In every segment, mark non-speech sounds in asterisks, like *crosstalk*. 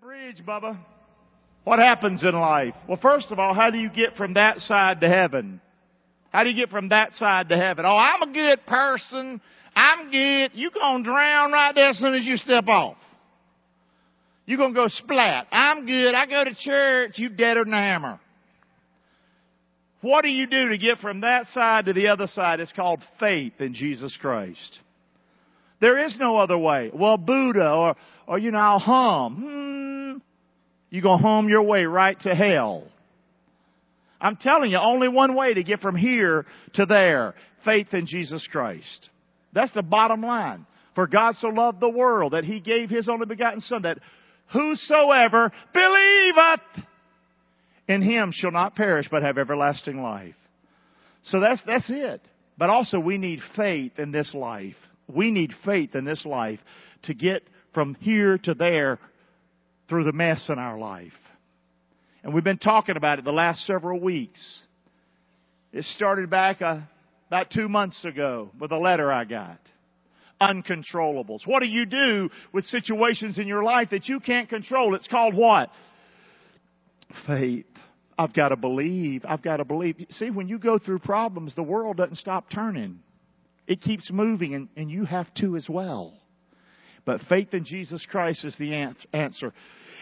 bridge, Bubba. What happens in life? Well, first of all, how do you get from that side to heaven? How do you get from that side to heaven? Oh, I'm a good person. I'm good. You're gonna drown right there as soon as you step off. You're gonna go splat. I'm good. I go to church. You deader than a hammer. What do you do to get from that side to the other side? It's called faith in Jesus Christ. There is no other way. Well, Buddha or, or you know, I'll hum. Hmm. You're gonna hum your way right to hell. I'm telling you, only one way to get from here to there. Faith in Jesus Christ. That's the bottom line. For God so loved the world that He gave His only begotten Son that whosoever believeth in Him shall not perish but have everlasting life. So that's, that's it. But also we need faith in this life. We need faith in this life to get from here to there through the mess in our life. And we've been talking about it the last several weeks. It started back uh, about two months ago with a letter I got. Uncontrollables. What do you do with situations in your life that you can't control? It's called what? Faith. I've got to believe. I've got to believe. See, when you go through problems, the world doesn't stop turning. It keeps moving and, and you have to as well. But faith in Jesus Christ is the answer.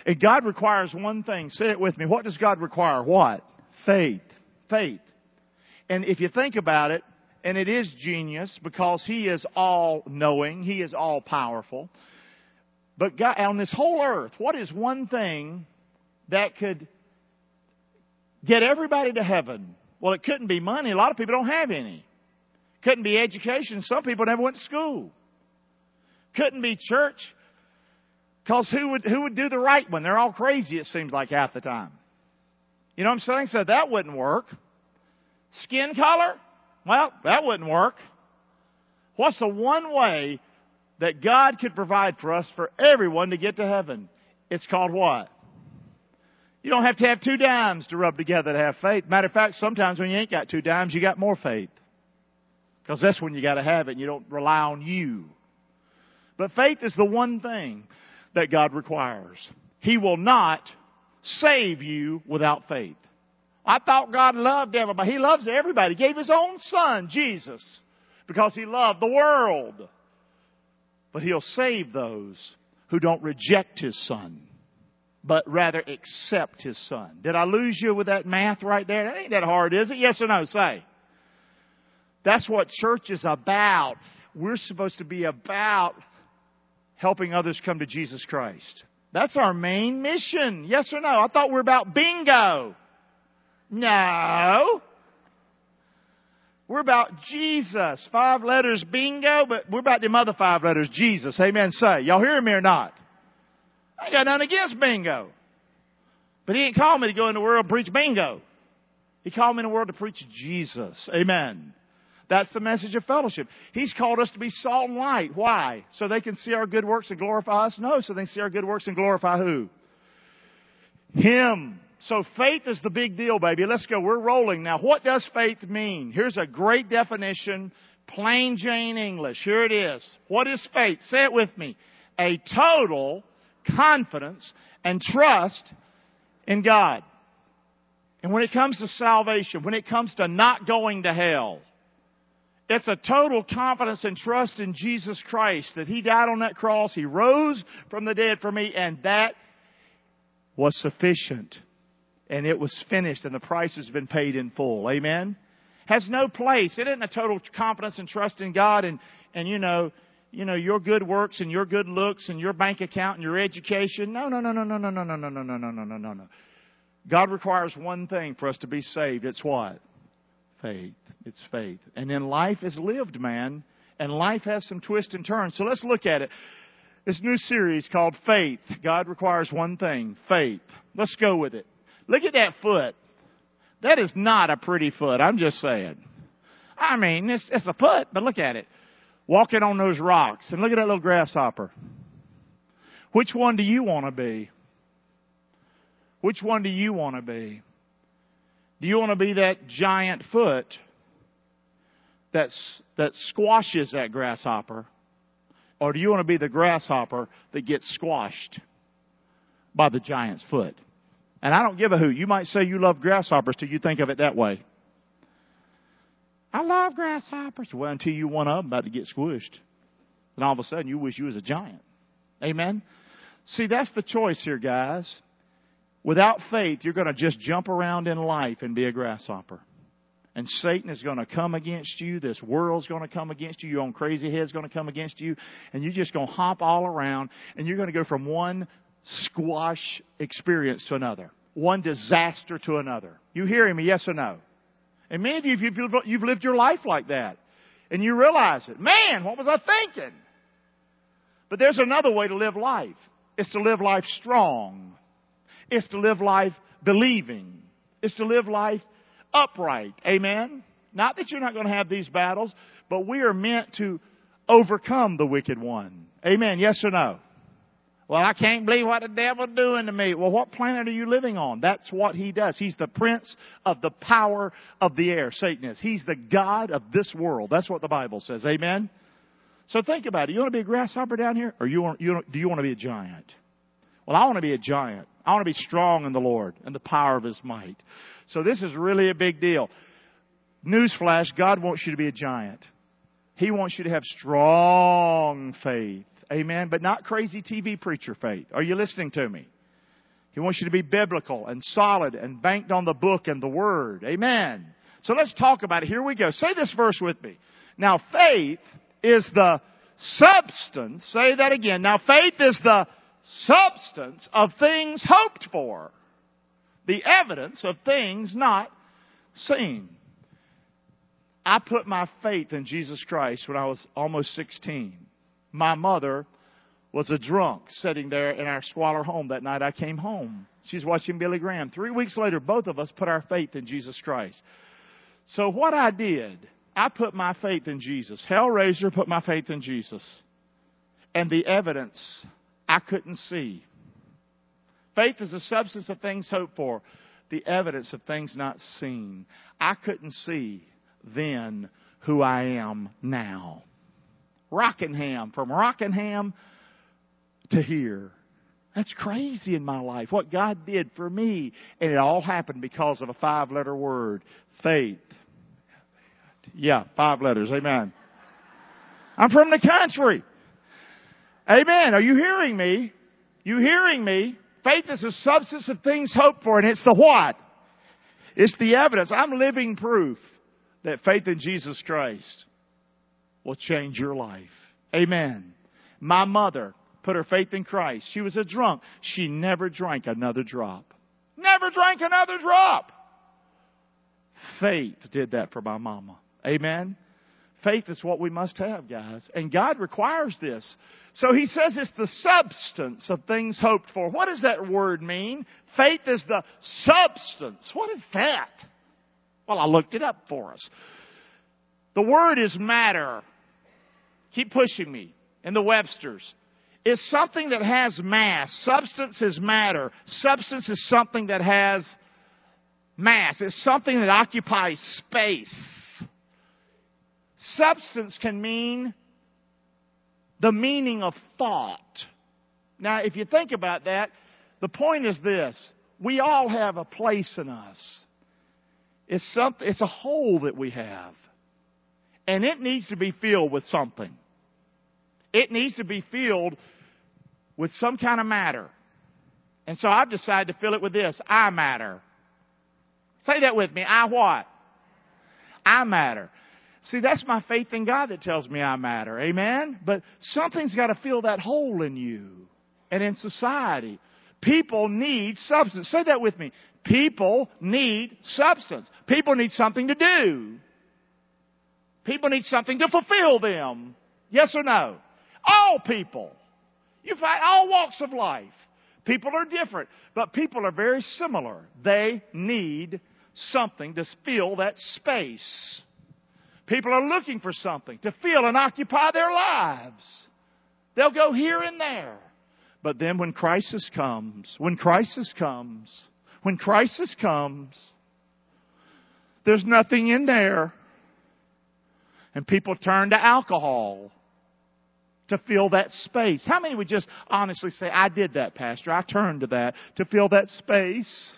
And God requires one thing. Say it with me. What does God require? What? Faith. Faith. And if you think about it, and it is genius because He is all knowing, He is all powerful. But God, on this whole earth, what is one thing that could get everybody to heaven? Well, it couldn't be money. A lot of people don't have any. Couldn't be education. Some people never went to school. Couldn't be church. Because who would, who would do the right one? They're all crazy, it seems like, half the time. You know what I'm saying? So that wouldn't work. Skin color? Well, that wouldn't work. What's the one way that God could provide for us for everyone to get to heaven? It's called what? You don't have to have two dimes to rub together to have faith. Matter of fact, sometimes when you ain't got two dimes, you got more faith. Because that's when you gotta have it and you don't rely on you. But faith is the one thing that God requires. He will not save you without faith. I thought God loved everybody. He loves everybody. He gave His own Son, Jesus, because He loved the world. But He'll save those who don't reject His Son, but rather accept His Son. Did I lose you with that math right there? That ain't that hard, is it? Yes or no? Say. That's what church is about. We're supposed to be about helping others come to Jesus Christ. That's our main mission. Yes or no? I thought we were about bingo. No. We're about Jesus. Five letters bingo, but we're about them other five letters Jesus. Amen. Say. Y'all hear me or not? I got nothing against bingo. But he didn't call me to go in the world and preach bingo. He called me in the world to preach Jesus. Amen. That's the message of fellowship. He's called us to be salt and light. Why? So they can see our good works and glorify us? No, so they can see our good works and glorify who? Him. So faith is the big deal, baby. Let's go. We're rolling now. What does faith mean? Here's a great definition. Plain Jane English. Here it is. What is faith? Say it with me. A total confidence and trust in God. And when it comes to salvation, when it comes to not going to hell, it's a total confidence and trust in Jesus Christ that He died on that cross, He rose from the dead for me, and that was sufficient. And it was finished, and the price has been paid in full. Amen? Has no place. It isn't a total confidence and trust in God and, and you know, you know, your good works and your good looks and your bank account and your education. No, no, no, no, no, no, no, no, no, no, no, no, no, no, no. God requires one thing for us to be saved. It's what? Faith. It's faith. And then life is lived, man. And life has some twists and turns. So let's look at it. This new series called Faith. God requires one thing. Faith. Let's go with it. Look at that foot. That is not a pretty foot. I'm just saying. I mean, it's, it's a foot, but look at it. Walking on those rocks. And look at that little grasshopper. Which one do you want to be? Which one do you want to be? Do you want to be that giant foot that's, that squashes that grasshopper? Or do you want to be the grasshopper that gets squashed by the giant's foot. And I don't give a hoot. You might say you love grasshoppers till you think of it that way. I love grasshoppers. Well, until you one of them about to get squished. Then all of a sudden you wish you was a giant. Amen? See, that's the choice here, guys. Without faith, you're going to just jump around in life and be a grasshopper. And Satan is going to come against you. This world's going to come against you. Your own crazy head's going to come against you. And you're just going to hop all around. And you're going to go from one squash experience to another. One disaster to another. You hearing me? Yes or no? And many of you, you've lived your life like that. And you realize it. Man, what was I thinking? But there's another way to live life. It's to live life strong. It's to live life believing. It's to live life upright. Amen? Not that you're not going to have these battles, but we are meant to overcome the wicked one. Amen? Yes or no? Well, I can't believe what the devil's doing to me. Well, what planet are you living on? That's what he does. He's the prince of the power of the air. Satan is. He's the God of this world. That's what the Bible says. Amen? So think about it. You want to be a grasshopper down here? Or you want, you do you want to be a giant? Well, I want to be a giant. I want to be strong in the Lord and the power of His might. So this is really a big deal. Newsflash, God wants you to be a giant. He wants you to have strong faith. Amen. But not crazy TV preacher faith. Are you listening to me? He wants you to be biblical and solid and banked on the book and the word. Amen. So let's talk about it. Here we go. Say this verse with me. Now faith is the substance. Say that again. Now faith is the substance of things hoped for, the evidence of things not seen. I put my faith in Jesus Christ when I was almost 16. My mother was a drunk sitting there in our squalor home that night I came home. She's watching Billy Graham. Three weeks later, both of us put our faith in Jesus Christ. So what I did, I put my faith in Jesus. Hellraiser put my faith in Jesus. And the evidence I couldn't see. Faith is the substance of things hoped for, the evidence of things not seen. I couldn't see then who I am now. Rockingham, from Rockingham to here. That's crazy in my life. What God did for me. And it all happened because of a five letter word. Faith. Yeah, five letters. Amen. I'm from the country. Amen. Are you hearing me? You hearing me? Faith is the substance of things hoped for, and it's the what? It's the evidence. I'm living proof that faith in Jesus Christ will change your life. Amen. My mother put her faith in Christ. She was a drunk. She never drank another drop. Never drank another drop. Faith did that for my mama. Amen. Faith is what we must have, guys. And God requires this. So he says it's the substance of things hoped for. What does that word mean? Faith is the substance. What is that? Well, I looked it up for us. The word is matter. Keep pushing me. In the Webster's. It's something that has mass. Substance is matter. Substance is something that has mass. It's something that occupies space. Substance can mean the meaning of thought. Now, if you think about that, the point is this. We all have a place in us. It's something, it's a hole that we have. And it needs to be filled with something. It needs to be filled with some kind of matter. And so I've decided to fill it with this. I matter. Say that with me. I what? I matter. See, that's my faith in God that tells me I matter. Amen? But something's got to fill that hole in you and in society. People need substance. Say that with me. People need substance. People need something to do. People need something to fulfill them. Yes or no? All people. You find all walks of life. People are different, but people are very similar. They need something to fill that space. People are looking for something to fill and occupy their lives. They'll go here and there. But then when crisis comes, when crisis comes, when crisis comes, there's nothing in there. And people turn to alcohol. to fill that space. How many would just honestly say, I did that, Pastor. I turned to that to fill that space?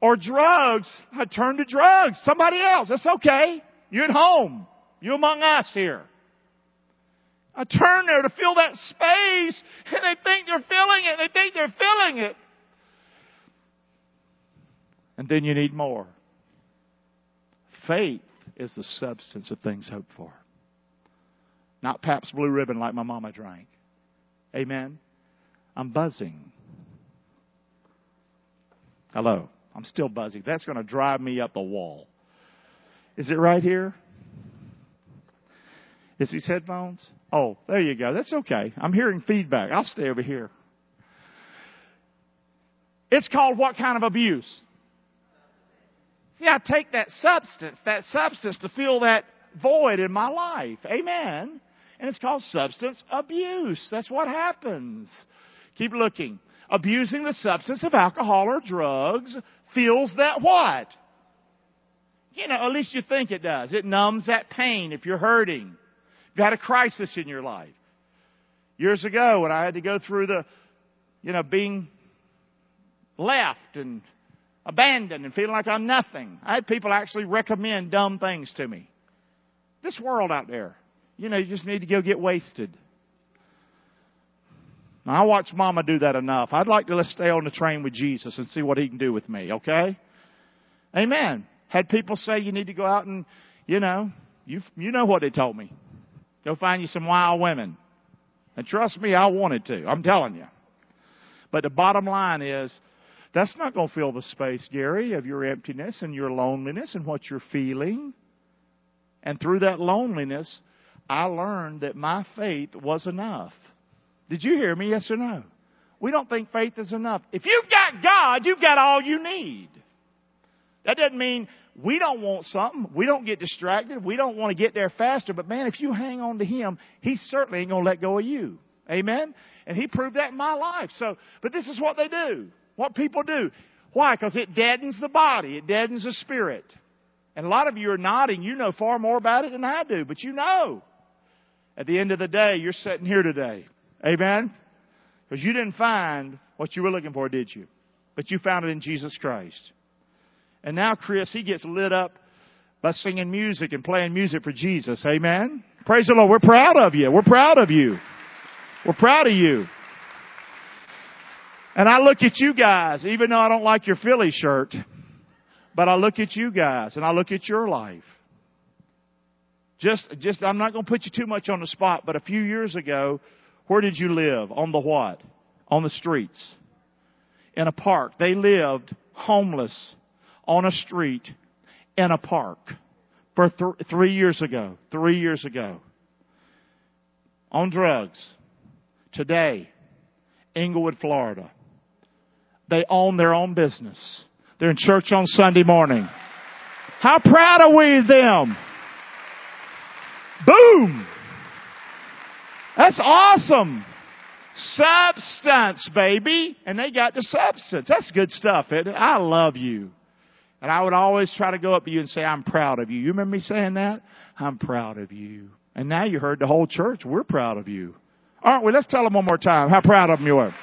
Or drugs. I turned to drugs. Somebody else. That's okay. You're at home. You among us here. I turn there to fill that space and they think they're filling it. They think they're filling it. And then you need more. Faith is the substance of things hoped for. Not Pabst Blue Ribbon like my mama drank. Amen. I'm buzzing. Hello. I'm still buzzing. That's going to drive me up the wall. Is it right here? Is these headphones? Oh, there you go. That's okay. I'm hearing feedback. I'll stay over here. It's called what kind of abuse? See, I take that substance, that substance to fill that void in my life. Amen. And it's called substance abuse. That's what happens. Keep looking. Abusing the substance of alcohol or drugs feels that what? You know, at least you think it does. It numbs that pain if you're hurting. If you had a crisis in your life. Years ago when I had to go through the, you know, being left and abandoned and feeling like I'm nothing. I had people actually recommend dumb things to me. This world out there. You know, you just need to go get wasted. Now, I watched Mama do that enough. I'd like to let's stay on the train with Jesus and see what He can do with me, okay? Amen. Had people say you need to go out and, you know, you, you know what they told me. Go find you some wild women. And trust me, I wanted to. I'm telling you. But the bottom line is, that's not going to fill the space, Gary, of your emptiness and your loneliness and what you're feeling. And through that loneliness, I learned that my faith was enough. Did you hear me? Yes or no? We don't think faith is enough. If you've got God, you've got all you need. That doesn't mean we don't want something. We don't get distracted. We don't want to get there faster. But man, if you hang on to Him, He certainly ain't going to let go of you. Amen? And He proved that in my life. So, but this is what they do. What people do. Why? Because it deadens the body. It deadens the spirit. And a lot of you are nodding. You know far more about it than I do. But you know. At the end of the day, you're sitting here today Amen? Because you didn't find what you were looking for, did you? But you found it in Jesus Christ. And now Chris, he gets lit up by singing music and playing music for Jesus. Amen? Praise the Lord. We're proud of you. We're proud of you. We're proud of you. And I look at you guys, even though I don't like your Philly shirt, but I look at you guys and I look at your life. Just, just, I'm not going to put you too much on the spot, but a few years ago, where did you live? On the what? On the streets. In a park. They lived homeless on a street in a park for th- three years ago. Three years ago. On drugs. Today, Englewood, Florida. They own their own business. They're in church on Sunday morning. How proud are we of them? Boom! That's awesome. Substance, baby. And they got the substance. That's good stuff. I love you. And I would always try to go up to you and say, I'm proud of you. You remember me saying that? I'm proud of you. And now you heard the whole church. We're proud of you. Aren't we? Let's tell them one more time how proud of them you are.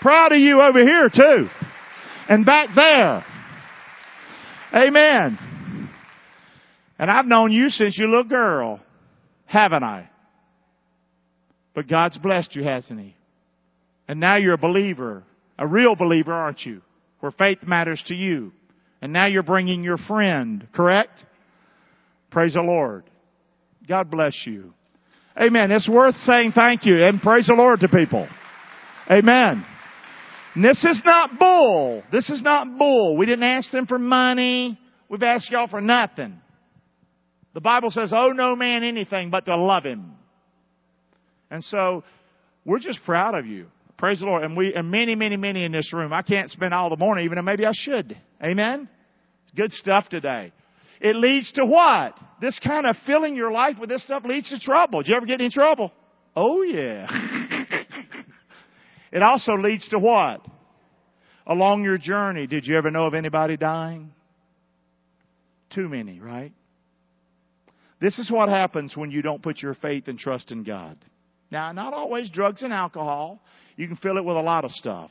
Proud of you over here too. And back there. Amen. And I've known you since you little girl, haven't I? But God's blessed you, hasn't He? And now you're a believer, a real believer, aren't you? Where faith matters to you. And now you're bringing your friend, correct? Praise the Lord. God bless you. Amen. It's worth saying thank you and praise the Lord to people. Amen. And this is not bull. This is not bull. We didn't ask them for money. We've asked y'all for nothing. The Bible says, owe no man anything but to love him. And so we're just proud of you. Praise the Lord. And we, and many, many, many in this room. I can't spend all the morning, even though maybe I should. Amen? It's good stuff today. It leads to what? This kind of filling your life with this stuff leads to trouble. Did you ever get in trouble? Oh yeah. *laughs* it also leads to what? Along your journey, did you ever know of anybody dying? Too many, right? This is what happens when you don't put your faith and trust in God. Now, not always drugs and alcohol. You can fill it with a lot of stuff.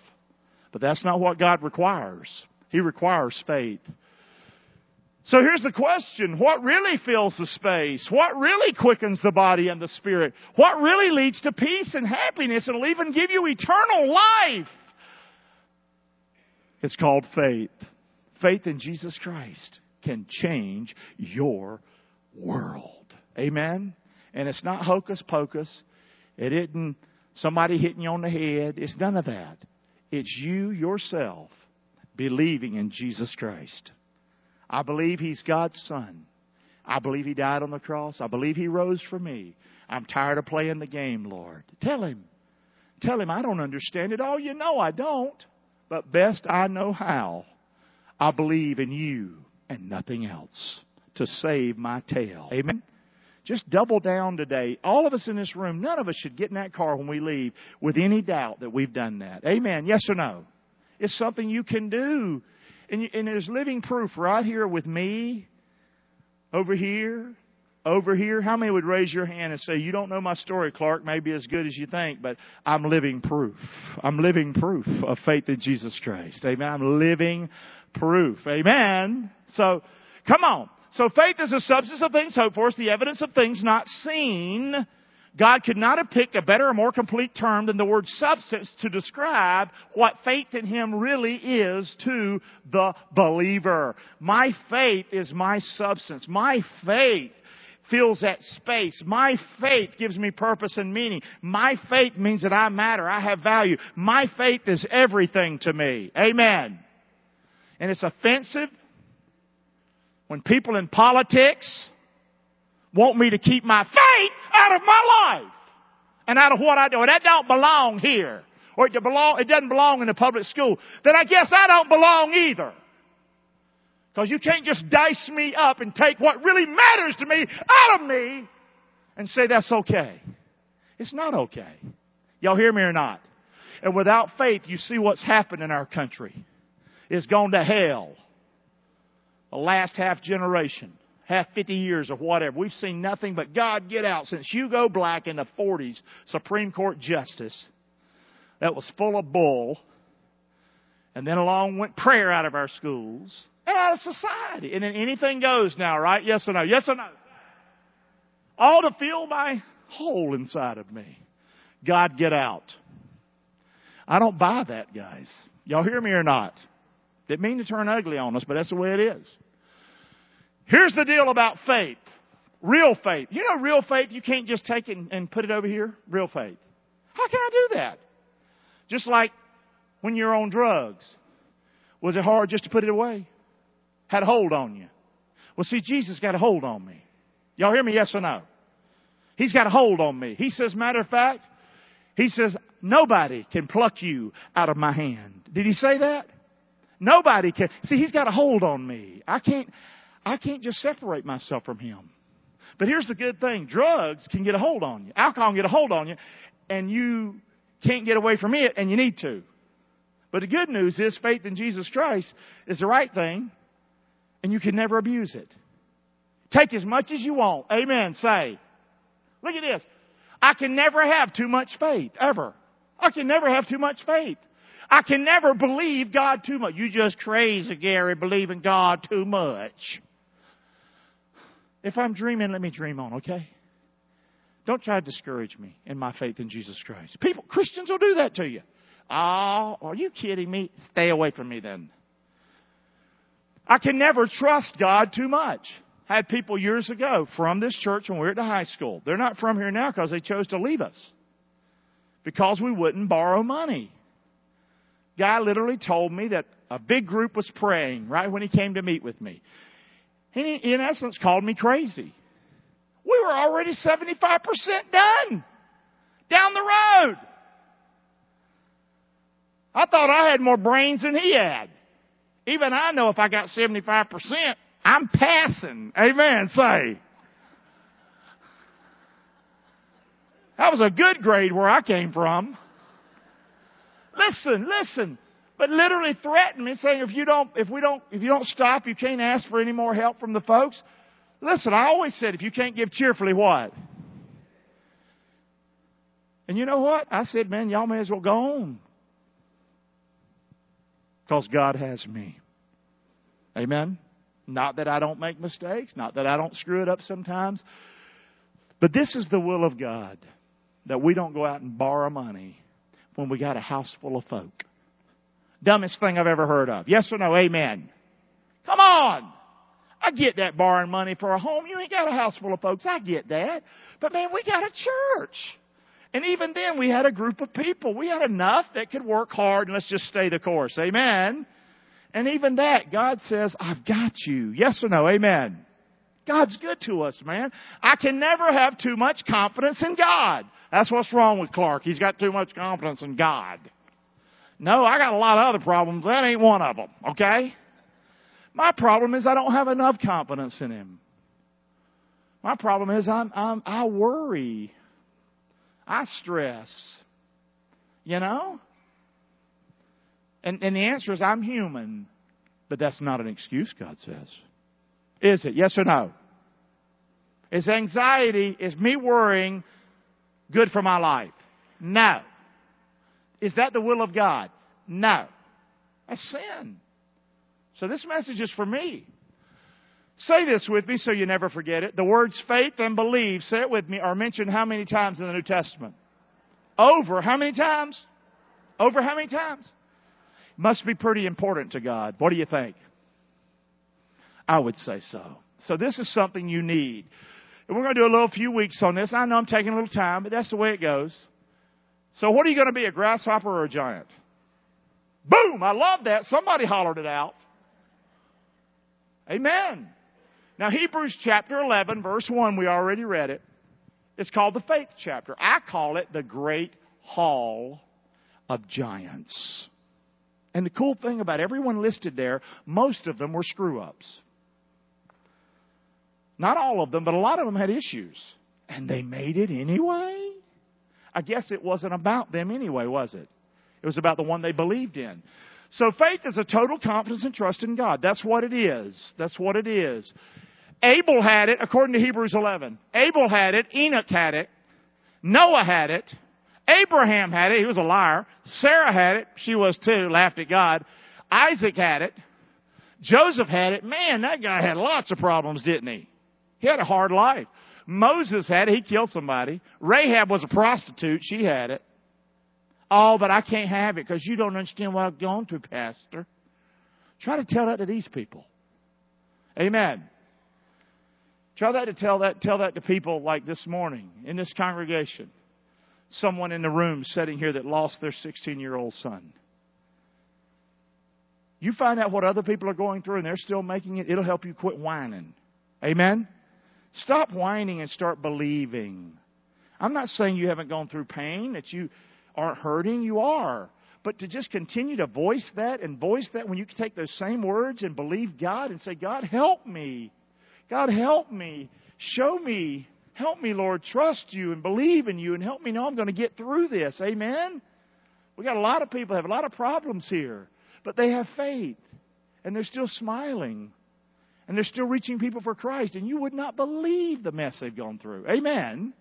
But that's not what God requires. He requires faith. So here's the question. What really fills the space? What really quickens the body and the spirit? What really leads to peace and happiness and will even give you eternal life? It's called faith. Faith in Jesus Christ can change your world. Amen? And it's not hocus pocus. It isn't somebody hitting you on the head. It's none of that. It's you yourself believing in Jesus Christ. I believe He's God's Son. I believe He died on the cross. I believe He rose for me. I'm tired of playing the game, Lord. Tell Him. Tell Him I don't understand it all. You know I don't. But best I know how. I believe in you and nothing else to save my tail. Amen. Just double down today. All of us in this room, none of us should get in that car when we leave with any doubt that we've done that. Amen. Yes or no? It's something you can do. And, and there's living proof right here with me, over here, over here. How many would raise your hand and say, You don't know my story, Clark, maybe as good as you think, but I'm living proof. I'm living proof of faith in Jesus Christ. Amen. I'm living proof. Amen. So, come on. So faith is the substance of things hoped for. It's the evidence of things not seen. God could not have picked a better or more complete term than the word substance to describe what faith in Him really is to the believer. My faith is my substance. My faith fills that space. My faith gives me purpose and meaning. My faith means that I matter. I have value. My faith is everything to me. Amen. And it's offensive when people in politics want me to keep my faith out of my life and out of what I do. That don't belong here. Or it, belong, it doesn't belong in the public school. Then I guess I don't belong either. Because you can't just dice me up and take what really matters to me out of me and say that's okay. It's not okay. Y'all hear me or not? And without faith, you see what's happened in our country. It's gone to hell. The last half generation half 50 years or whatever. We've seen nothing but God get out since Hugo Black in the 40s, Supreme Court Justice, that was full of bull. And then along went prayer out of our schools and out of society. And then anything goes now, right? Yes or no? Yes or no? All to fill my hole inside of me. God, get out. I don't buy that, guys. Y'all hear me or not? Didn't mean to turn ugly on us, but that's the way it is. Here's the deal about faith. Real faith. You know real faith, you can't just take it and, put it over here? Real faith. How can I do that? Just like when you're on drugs. Was it hard just to put it away? Had a hold on you. Well, see, Jesus got a hold on me. Y'all hear me? Yes or no? He's got a hold on me. He says, matter of fact, he says, nobody can pluck you out of my hand. Did he say that? Nobody can. See, he's got a hold on me. I can't, I can't just separate myself from him. But here's the good thing. Drugs can get a hold on you. Alcohol can get a hold on you. And you can't get away from it and you need to. But the good news is faith in Jesus Christ is the right thing and you can never abuse it. Take as much as you want. Amen. Say. Look at this. I can never have too much faith. Ever. I can never have too much faith. I can never believe God too much. You just crazy, Gary, believing God too much. If I'm dreaming, let me dream on, okay? Don't try to discourage me in my faith in Jesus Christ. People, Christians will do that to you. Oh, are you kidding me? Stay away from me then. I can never trust God too much. I had people years ago from this church when we were at the high school. They're not from here now because they chose to leave us. Because we wouldn't borrow money. Guy literally told me that a big group was praying right when he came to meet with me. He, in essence, called me crazy. We were already 75% done. Down the road. I thought I had more brains than he had. Even I know if I got 75%, I'm passing. Amen. Say. That was a good grade where I came from. Listen, listen but literally threatened me, saying, if you don't, if we don't, if you don't stop, you can't ask for any more help from the folks. Listen, I always said, if you can't give cheerfully, what? And you know what? I said, man, y'all may as well go on. Because God has me. Amen? Not that I don't make mistakes, not that I don't screw it up sometimes. But this is the will of God that we don't go out and borrow money when we got a house full of folk. Dumbest thing I've ever heard of. Yes or no? Amen. Come on. I get that borrowing money for a home. You ain't got a house full of folks. I get that. But man, we got a church. And even then we had a group of people. We had enough that could work hard and let's just stay the course. Amen. And even that, God says, I've got you. Yes or no? Amen. God's good to us, man. I can never have too much confidence in God. That's what's wrong with Clark. He's got too much confidence in God. No, I got a lot of other problems. That ain't one of them, okay? My problem is I don't have enough confidence in Him. My problem is I'm, I'm, I worry. I stress. You know? And, and the answer is I'm human. But that's not an excuse, God says. Is it? Yes or no? Is anxiety, is me worrying good for my life? No. Is that the will of God? No. That's sin. So this message is for me. Say this with me so you never forget it. The words faith and believe, say it with me, are mentioned how many times in the New Testament? Over how many times? Over how many times? Must be pretty important to God. What do you think? I would say so. So this is something you need. And we're going to do a little few weeks on this. I know I'm taking a little time, but that's the way it goes. So what are you going to be, a grasshopper or a giant? Boom! I love that. Somebody hollered it out. Amen. Now Hebrews chapter 11 verse 1, we already read it. It's called the faith chapter. I call it the great hall of giants. And the cool thing about everyone listed there, most of them were screw ups. Not all of them, but a lot of them had issues. And they made it anyway? I guess it wasn't about them anyway, was it? It was about the one they believed in. So faith is a total confidence and trust in God. That's what it is. That's what it is. Abel had it, according to Hebrews 11. Abel had it. Enoch had it. Noah had it. Abraham had it. He was a liar. Sarah had it. She was too. Laughed at God. Isaac had it. Joseph had it. Man, that guy had lots of problems, didn't he? He had a hard life. Moses had it. He killed somebody. Rahab was a prostitute. She had it. Oh, but I can't have it because you don't understand what I've gone through, Pastor. Try to tell that to these people. Amen. Try that to tell that, tell that to people like this morning in this congregation. Someone in the room sitting here that lost their 16 year old son. You find out what other people are going through and they're still making it, it'll help you quit whining. Amen? Stop whining and start believing. I'm not saying you haven't gone through pain, that you aren't hurting. You are. But to just continue to voice that and voice that when you take those same words and believe God and say, God, help me. God, help me. Show me. Help me, Lord. Trust you and believe in you and help me know I'm going to get through this. Amen? We got a lot of people have a lot of problems here, but they have faith and they're still smiling and they're still reaching people for Christ, and you would not believe the mess they've gone through. Amen.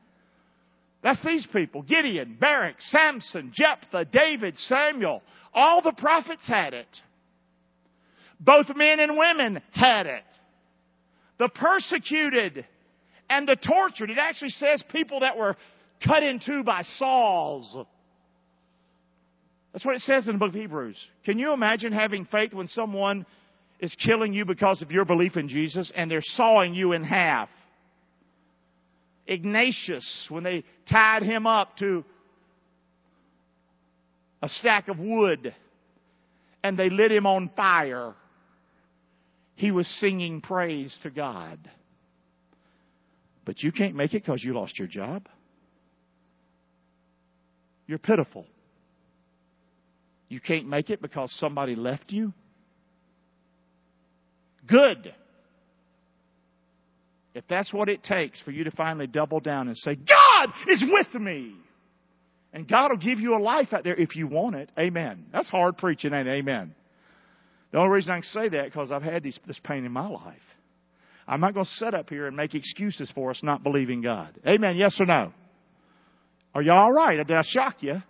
That's these people Gideon, Barak, Samson, Jephthah, David, Samuel. All the prophets had it. Both men and women had it. The persecuted and the tortured. It actually says people that were cut in two by saws. That's what it says in the book of Hebrews. Can you imagine having faith when someone is killing you because of your belief in Jesus and they're sawing you in half. Ignatius, when they tied him up to a stack of wood and they lit him on fire, he was singing praise to God. But you can't make it because you lost your job. You're pitiful. You can't make it because somebody left you good. If that's what it takes for you to finally double down and say, God is with me. And God will give you a life out there if you want it. Amen. That's hard preaching, ain't it? Amen. The only reason I can say that because I've had this, this pain in my life. I'm not going to sit up here and make excuses for us not believing God. Amen. Yes or no? Are you all right? Did I shock you?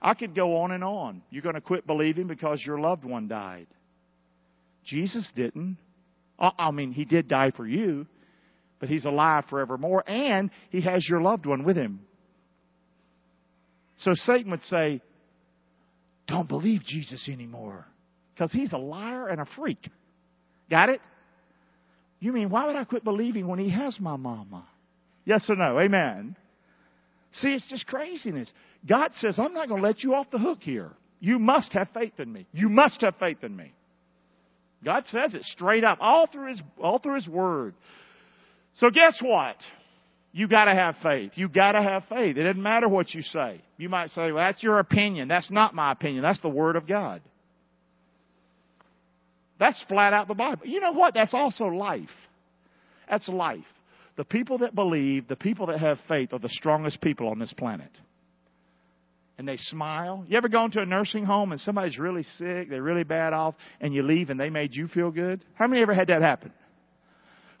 I could go on and on. You're going to quit believing because your loved one died. Jesus didn't. Uh, I mean, he did die for you, but he's alive forevermore, and he has your loved one with him. So Satan would say, Don't believe Jesus anymore because he's a liar and a freak. Got it? You mean, why would I quit believing when he has my mama? Yes or no? Amen. See, it's just craziness. God says, I'm not going to let you off the hook here. You must have faith in me. You must have faith in me. God says it straight up, all through His, all through His Word. So guess what? You gotta have faith. You gotta have faith. It doesn't matter what you say. You might say, well, that's your opinion. That's not my opinion. That's the Word of God. That's flat out the Bible. You know what? That's also life. That's life. The people that believe, the people that have faith are the strongest people on this planet. And they smile. You ever gone to a nursing home and somebody's really sick, they're really bad off, and you leave and they made you feel good? How many ever had that happen? *sighs*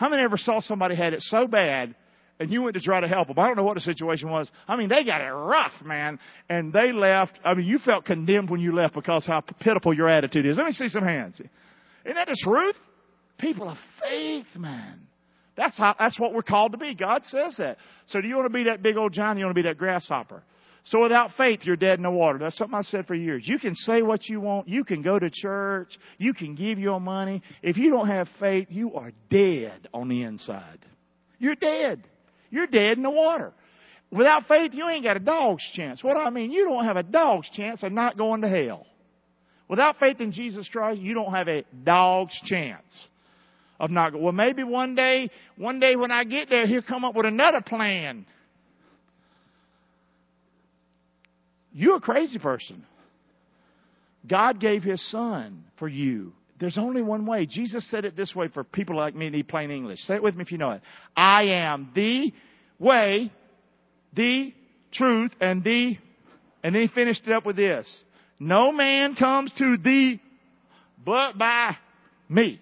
How many ever saw somebody had it so bad and you went to try to help them? I don't know what the situation was. I mean, they got it rough, man. And they left. I mean, you felt condemned when you left because how pitiful your attitude is. Let me see some hands. Isn't that the truth? People of faith, man. That's how, that's what we're called to be. God says that. So do you want to be that big old giant? You want to be that grasshopper? So without faith, you're dead in the water. That's something I said for years. You can say what you want. You can go to church. You can give your money. If you don't have faith, you are dead on the inside. You're dead. You're dead in the water. Without faith, you ain't got a dog's chance. What do I mean? You don't have a dog's chance of not going to hell. Without faith in Jesus Christ, you don't have a dog's chance of not going. Well, maybe one day, one day when I get there, he'll come up with another plan. You're a crazy person. God gave His Son for you. There's only one way. Jesus said it this way for people like me need plain English. Say it with me if you know it. I am the way, the truth, and the, and then he finished it up with this. No man comes to thee but by me.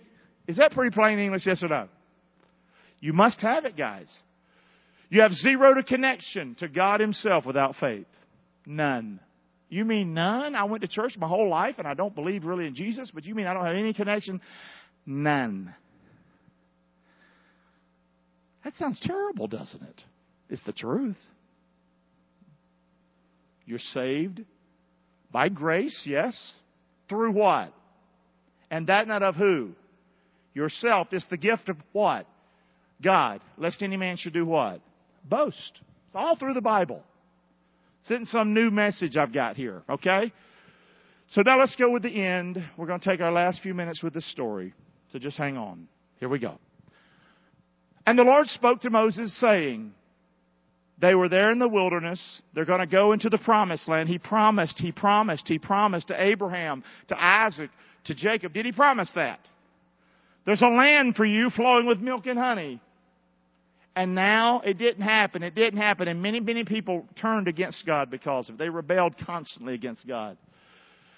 Is that pretty plain English, yes or no? You must have it, guys. You have zero to connection to God Himself without faith. None. You mean none? I went to church my whole life and I don't believe really in Jesus, but you mean I don't have any connection? None. That sounds terrible, doesn't it? It's the truth. You're saved by grace, yes. Through what? And that not of who? Yourself. It's the gift of what? God. Lest any man should do what? Boast. It's all through the Bible. It's in some new message I've got here, okay? So now let's go with the end. We're going to take our last few minutes with this story. So just hang on. Here we go. And the Lord spoke to Moses saying, they were there in the wilderness. They're going to go into the promised land. He promised, he promised, he promised to Abraham, to Isaac, to Jacob. Did he promise that? There's a land for you flowing with milk and honey. And now it didn't happen. It didn't happen. And many, many people turned against God because of it. They rebelled constantly against God.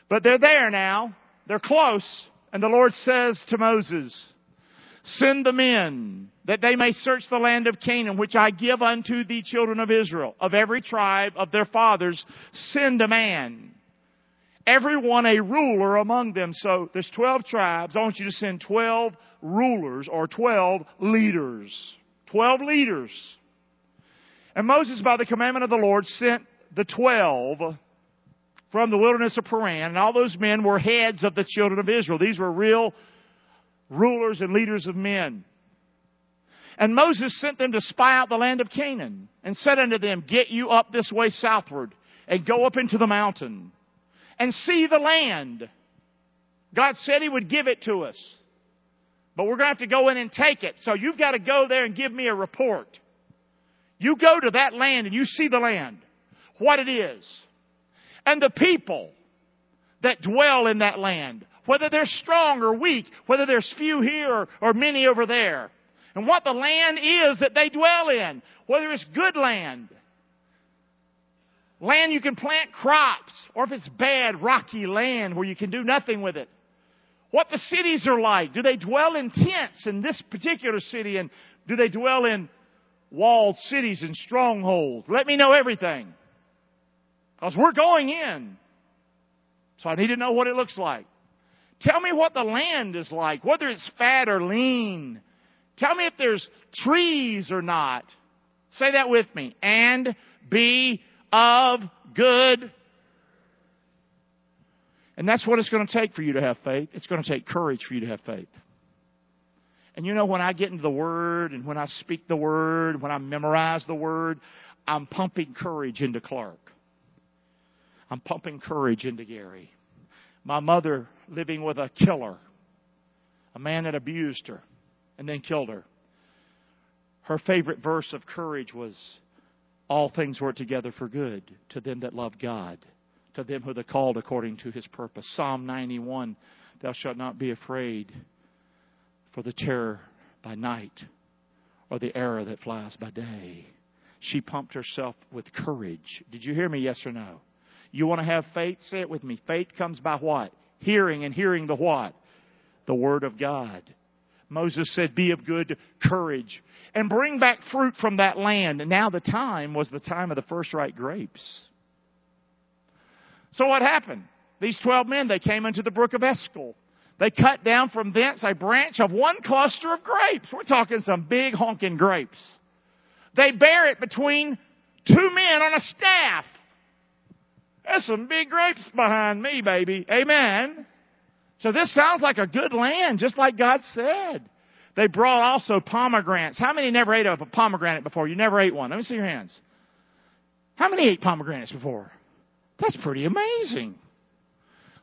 But they're there now. They're close. And the Lord says to Moses, Send the men that they may search the land of Canaan, which I give unto the children of Israel. Of every tribe of their fathers, send a man everyone a ruler among them. So there's 12 tribes. I want you to send 12 rulers or 12 leaders. 12 leaders. And Moses, by the commandment of the Lord, sent the 12 from the wilderness of Paran, and all those men were heads of the children of Israel. These were real rulers and leaders of men. And Moses sent them to spy out the land of Canaan and said unto them, Get you up this way southward and go up into the mountain and see the land. God said He would give it to us. But we're going to have to go in and take it. So you've got to go there and give me a report. You go to that land and you see the land, what it is, and the people that dwell in that land, whether they're strong or weak, whether there's few here or, or many over there, and what the land is that they dwell in, whether it's good land, Land you can plant crops, or if it's bad, rocky land where you can do nothing with it. what the cities are like. Do they dwell in tents in this particular city and do they dwell in walled cities and strongholds? Let me know everything. Because we're going in. So I need to know what it looks like. Tell me what the land is like, whether it's fat or lean. Tell me if there's trees or not. Say that with me. And be of good. And that's what it's going to take for you to have faith. It's going to take courage for you to have faith. And you know, when I get into the Word and when I speak the Word, when I memorize the Word, I'm pumping courage into Clark. I'm pumping courage into Gary. My mother living with a killer, a man that abused her and then killed her. Her favorite verse of courage was, All things work together for good to them that love God, to them who are called according to his purpose. Psalm 91 Thou shalt not be afraid for the terror by night or the arrow that flies by day. She pumped herself with courage. Did you hear me? Yes or no? You want to have faith? Say it with me. Faith comes by what? Hearing and hearing the what? The Word of God. Moses said, Be of good courage and bring back fruit from that land. And now the time was the time of the first ripe grapes. So what happened? These 12 men, they came into the brook of Eshcol. They cut down from thence a branch of one cluster of grapes. We're talking some big honking grapes. They bear it between two men on a staff. That's some big grapes behind me, baby. Amen. So this sounds like a good land, just like God said. They brought also pomegranates. How many never ate a pomegranate before? You never ate one. Let me see your hands. How many ate pomegranates before? That's pretty amazing.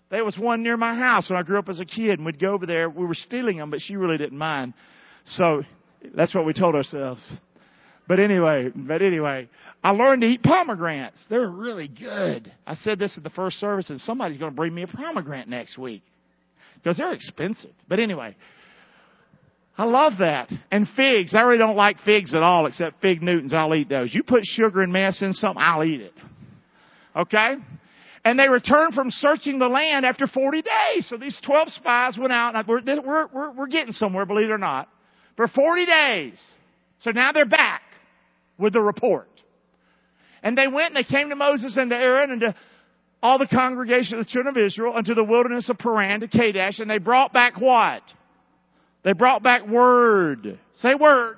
There was one near my house when I grew up as a kid, and we'd go over there. We were stealing them, but she really didn't mind. So that's what we told ourselves. But anyway, but anyway, I learned to eat pomegranates. They're really good. I said this at the first service, and somebody's going to bring me a pomegranate next week because they're expensive. But anyway, I love that. And figs. I really don't like figs at all except fig Newtons. I'll eat those. You put sugar and mess in something, I'll eat it. Okay? And they returned from searching the land after 40 days. So these 12 spies went out. And we're, we're, we're, we're getting somewhere, believe it or not. For 40 days. So now they're back with the report. And they went and they came to Moses and to Aaron and to all the congregation of the children of Israel unto the wilderness of Paran to Kadesh, and they brought back what? They brought back word. Say word.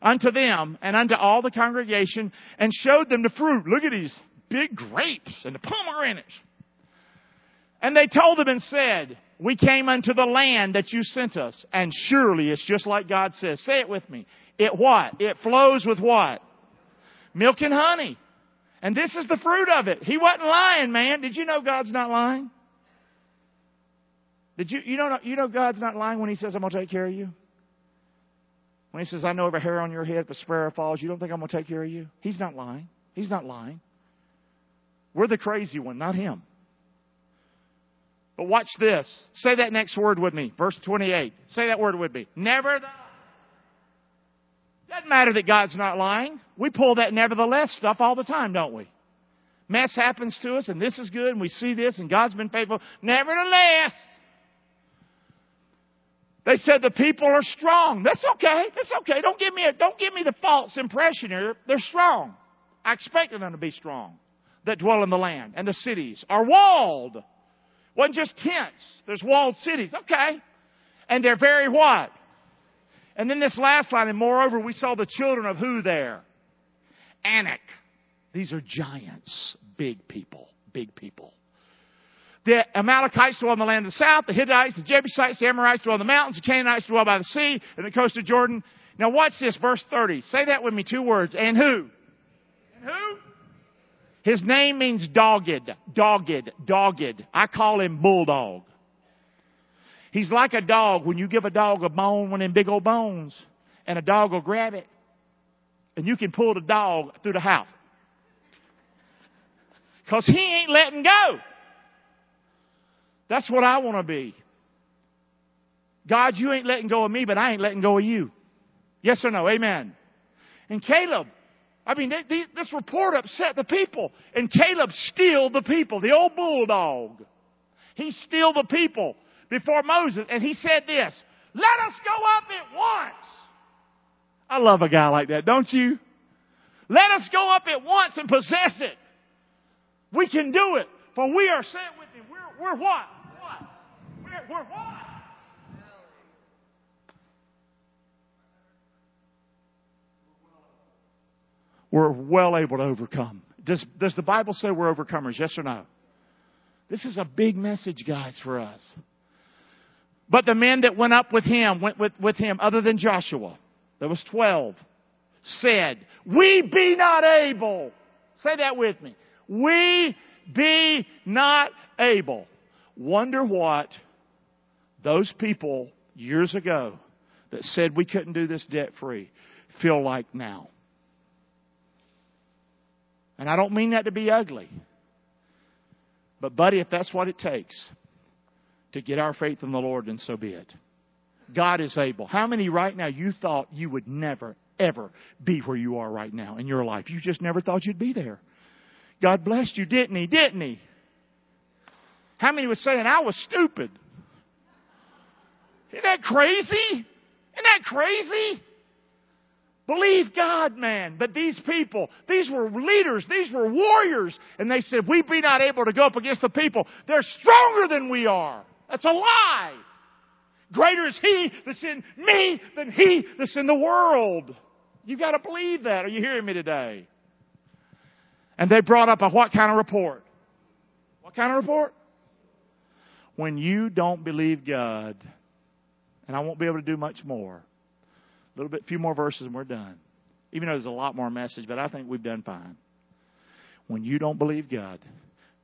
Unto them and unto all the congregation and showed them the fruit. Look at these big grapes and the pomegranates. And they told them and said, We came unto the land that you sent us, and surely it's just like God says. Say it with me. It what? It flows with what? Milk and honey. And this is the fruit of it. He wasn't lying, man. Did you know God's not lying? Did you, you know, you know God's not lying when He says, I'm going to take care of you? When He says, I know every hair on your head, a sparrow falls, you don't think I'm going to take care of you? He's not lying. He's not lying. We're the crazy one, not Him. But watch this. Say that next word with me. Verse 28. Say that word with me. Never doesn't matter that God's not lying. We pull that nevertheless stuff all the time, don't we? Mess happens to us and this is good and we see this and God's been faithful. Nevertheless, they said the people are strong. That's okay. That's okay. Don't give me a, don't give me the false impression here. They're strong. I expected them to be strong that dwell in the land and the cities are walled. Wasn't just tents. There's walled cities. Okay. And they're very what? And then this last line, and moreover, we saw the children of who there? Anak. These are giants, big people, big people. The Amalekites dwell in the land of the south, the Hittites, the Jebusites, the Amorites dwell in the mountains, the Canaanites dwell by the sea, and the coast of Jordan. Now watch this, verse 30. Say that with me, two words. And who? And who? His name means dogged, dogged, dogged. I call him bulldog. He's like a dog. When you give a dog a bone, one of them big old bones, and a dog will grab it, and you can pull the dog through the house. Cause he ain't letting go. That's what I want to be. God, you ain't letting go of me, but I ain't letting go of you. Yes or no? Amen. And Caleb, I mean, they, they, this report upset the people. And Caleb stealed the people, the old bulldog. He steal the people before Moses and he said this, let us go up at once. I love a guy like that, don't you? Let us go up at once and possess it. We can do it, for we are sent with him. We're, we're what? What? We're, we're what? We're well able to overcome. Does, does the Bible say we're overcomers? Yes or no? This is a big message, guys, for us. But the men that went up with him, went with, with him, other than Joshua, there was 12, said, We be not able. Say that with me. We be not able. Wonder what those people years ago that said we couldn't do this debt free feel like now. And I don't mean that to be ugly. But, buddy, if that's what it takes to get our faith in the Lord, then so be it. God is able. How many right now you thought you would never, ever be where you are right now in your life? You just never thought you'd be there. God blessed you, didn't He? Didn't He? How many was saying, I was stupid? Isn't that crazy? Isn't that crazy? Believe God, man. But these people, these were leaders, these were warriors, and they said, We be not able to go up against the people. They're stronger than we are. That's a lie. Greater is He that's in me than He that's in the world. You've gotta believe that. Are you hearing me today? And they brought up a what kind of report? What kind of report? When you don't believe God, and I won't be able to do much more a little bit, few more verses and we're done. Even though there's a lot more message, but I think we've done fine. When you don't believe God,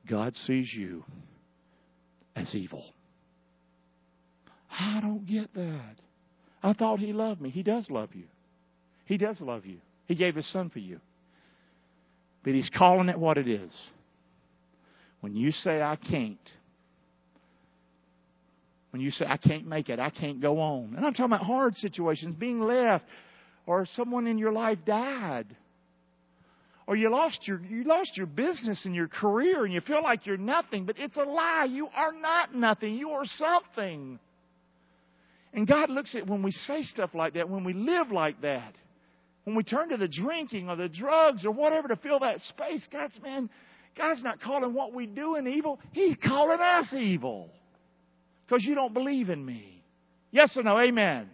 God sees you as evil. I don't get that. I thought He loved me. He does love you. He does love you. He gave His Son for you. But He's calling it what it is. When you say, I can't, when you say, I can't make it, I can't go on. And I'm talking about hard situations, being left, or someone in your life died. Or you lost your you lost your business and your career and you feel like you're nothing, but it's a lie. You are not nothing. You are something. And God looks at when we say stuff like that, when we live like that, when we turn to the drinking or the drugs or whatever to fill that space, God's man, God's not calling what we do an evil. He's calling us evil because you don't believe in me. Yes or no? Amen.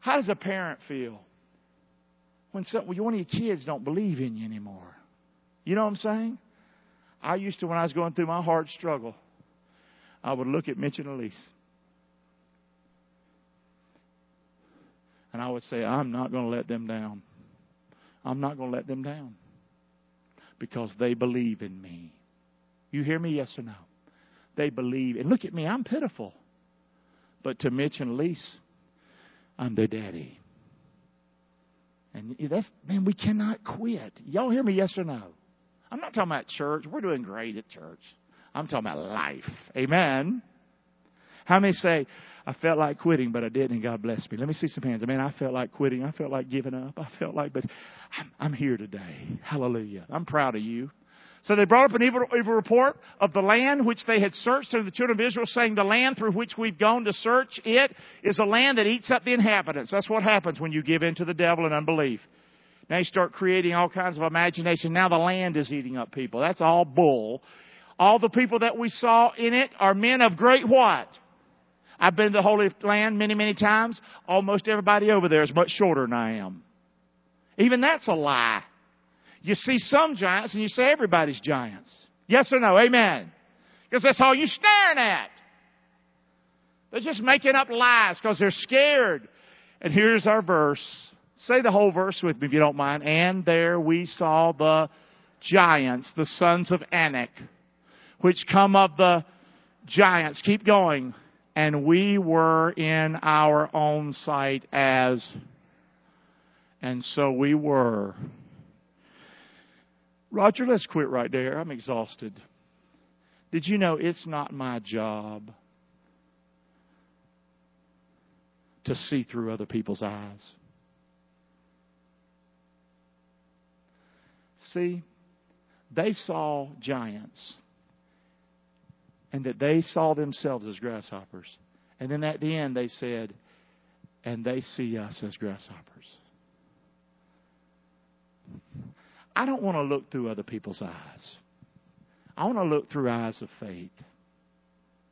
How does a parent feel when some, one of your kids don't believe in you anymore? You know what I'm saying? I used to, when I was going through my hard struggle, I would look at Mitch and Elise. And I would say, I'm not going to let them down. I'm not going to let them down. Because they believe in me. You hear me? Yes or no? they believe. And look at me, I'm pitiful. But to Mitch and Elise, I'm their daddy. And that's, man, we cannot quit. Y'all hear me, yes or no? I'm not talking about church. We're doing great at church. I'm talking about life. Amen. How many say, I felt like quitting, but I didn't, and God blessed me? Let me see some hands. I mean, I felt like quitting. I felt like giving up. I felt like, but I'm, I'm here today. Hallelujah. I'm proud of you. So they brought up an evil, evil, report of the land which they had searched to the children of Israel, saying, The land through which we've gone to search it is a land that eats up the inhabitants. That's what happens when you give in to the devil and unbelief. Now you start creating all kinds of imagination. Now the land is eating up people. That's all bull. All the people that we saw in it are men of great what? I've been to the Holy Land many, many times. Almost everybody over there is much shorter than I am. Even that's a lie. You see some giants and you say everybody's giants. Yes or no? Amen. Because that's all you're staring at. They're just making up lies because they're scared. And here's our verse. Say the whole verse with me if you don't mind. And there we saw the giants, the sons of Anak, which come of the giants. Keep going. And we were in our own sight as, and so we were. Roger, let's quit right there. I'm exhausted. Did you know it's not my job to see through other people's eyes? See, they saw giants. And that they saw themselves as grasshoppers. And then at the end, they said, and they see us as grasshoppers. I don't want to look through other people's eyes. I want to look through eyes of faith.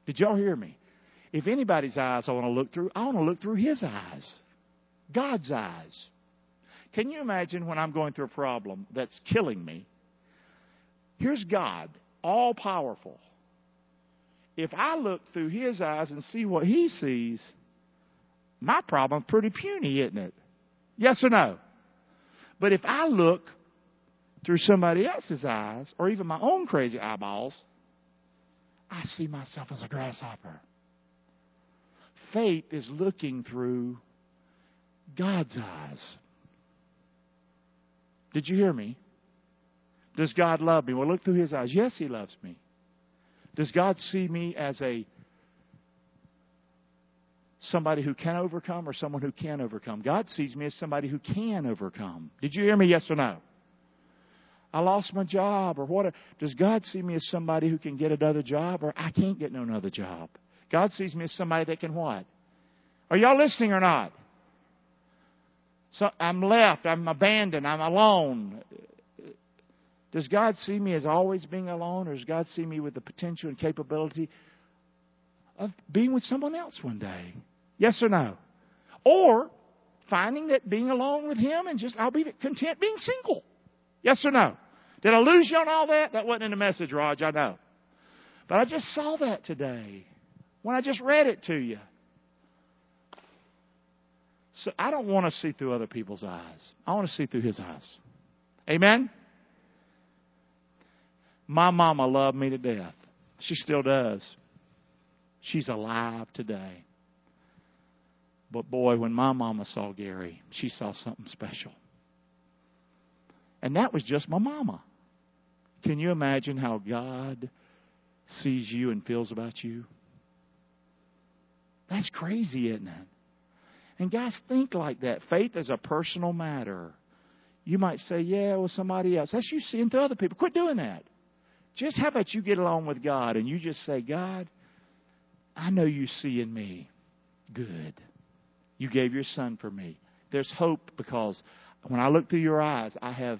Did y'all hear me? If anybody's eyes I want to look through, I want to look through His eyes, God's eyes. Can you imagine when I'm going through a problem that's killing me? Here's God, all powerful. If I look through His eyes and see what He sees, my problem's pretty puny, isn't it? Yes or no? But if I look through somebody else's eyes, or even my own crazy eyeballs, I see myself as a grasshopper. Faith is looking through God's eyes. Did you hear me? Does God love me? Well, look through His eyes. Yes, He loves me. Does God see me as a somebody who can overcome or someone who can overcome? God sees me as somebody who can overcome. Did you hear me? Yes or no? I lost my job or what? Does God see me as somebody who can get another job or I can't get no another job? God sees me as somebody that can what? Are y'all listening or not? So I'm left, I'm abandoned, I'm alone. Does God see me as always being alone or does God see me with the potential and capability of being with someone else one day? Yes or no? Or finding that being alone with Him and just I'll be content being single. Yes or no? Did I lose you on all that? That wasn't in the message, Raj, I know. But I just saw that today when I just read it to you. So I don't want to see through other people's eyes. I want to see through his eyes. Amen? My mama loved me to death. She still does. She's alive today. But boy, when my mama saw Gary, she saw something special. And that was just my mama. Can you imagine how God sees you and feels about you? That's crazy, isn't it? And guys, think like that. Faith is a personal matter. You might say, yeah, well, somebody else. That's you seeing through other people. Quit doing that. Just how about you get along with God and you just say, God, I know you see in me good. You gave your son for me. There's hope because when I look through your eyes, I have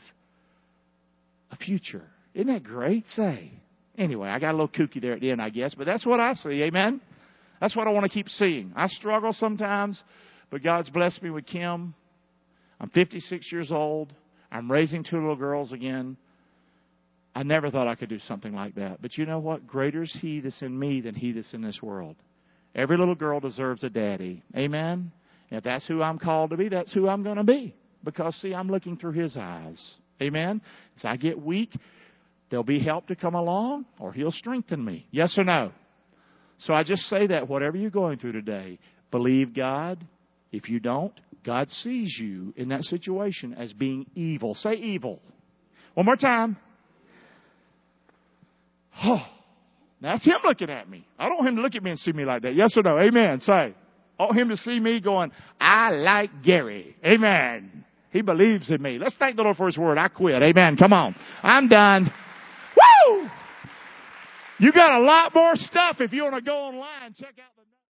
a future. Isn't that great? Say. Anyway, I got a little kooky there at the end, I guess, but that's what I see. Amen? That's what I want to keep seeing. I struggle sometimes, but God's blessed me with Kim. I'm 56 years old. I'm raising two little girls again. I never thought I could do something like that. But you know what? Greater is He that's in me than He that's in this world. Every little girl deserves a daddy. Amen? And if that's who I'm called to be, that's who I'm going to be. Because, see, I'm looking through His eyes. Amen? As I get weak, there'll be help to come along, or He'll strengthen me. Yes or no? So I just say that whatever you're going through today, believe God. If you don't, God sees you in that situation as being evil. Say evil. One more time. Oh, that's him looking at me. I don't want him to look at me and see me like that. Yes or no? Amen. Say. I want him to see me going, I like Gary. Amen. He believes in me. Let's thank the Lord for his word. I quit. Amen. Come on. I'm done. Woo! You got a lot more stuff if you want to go online. Check out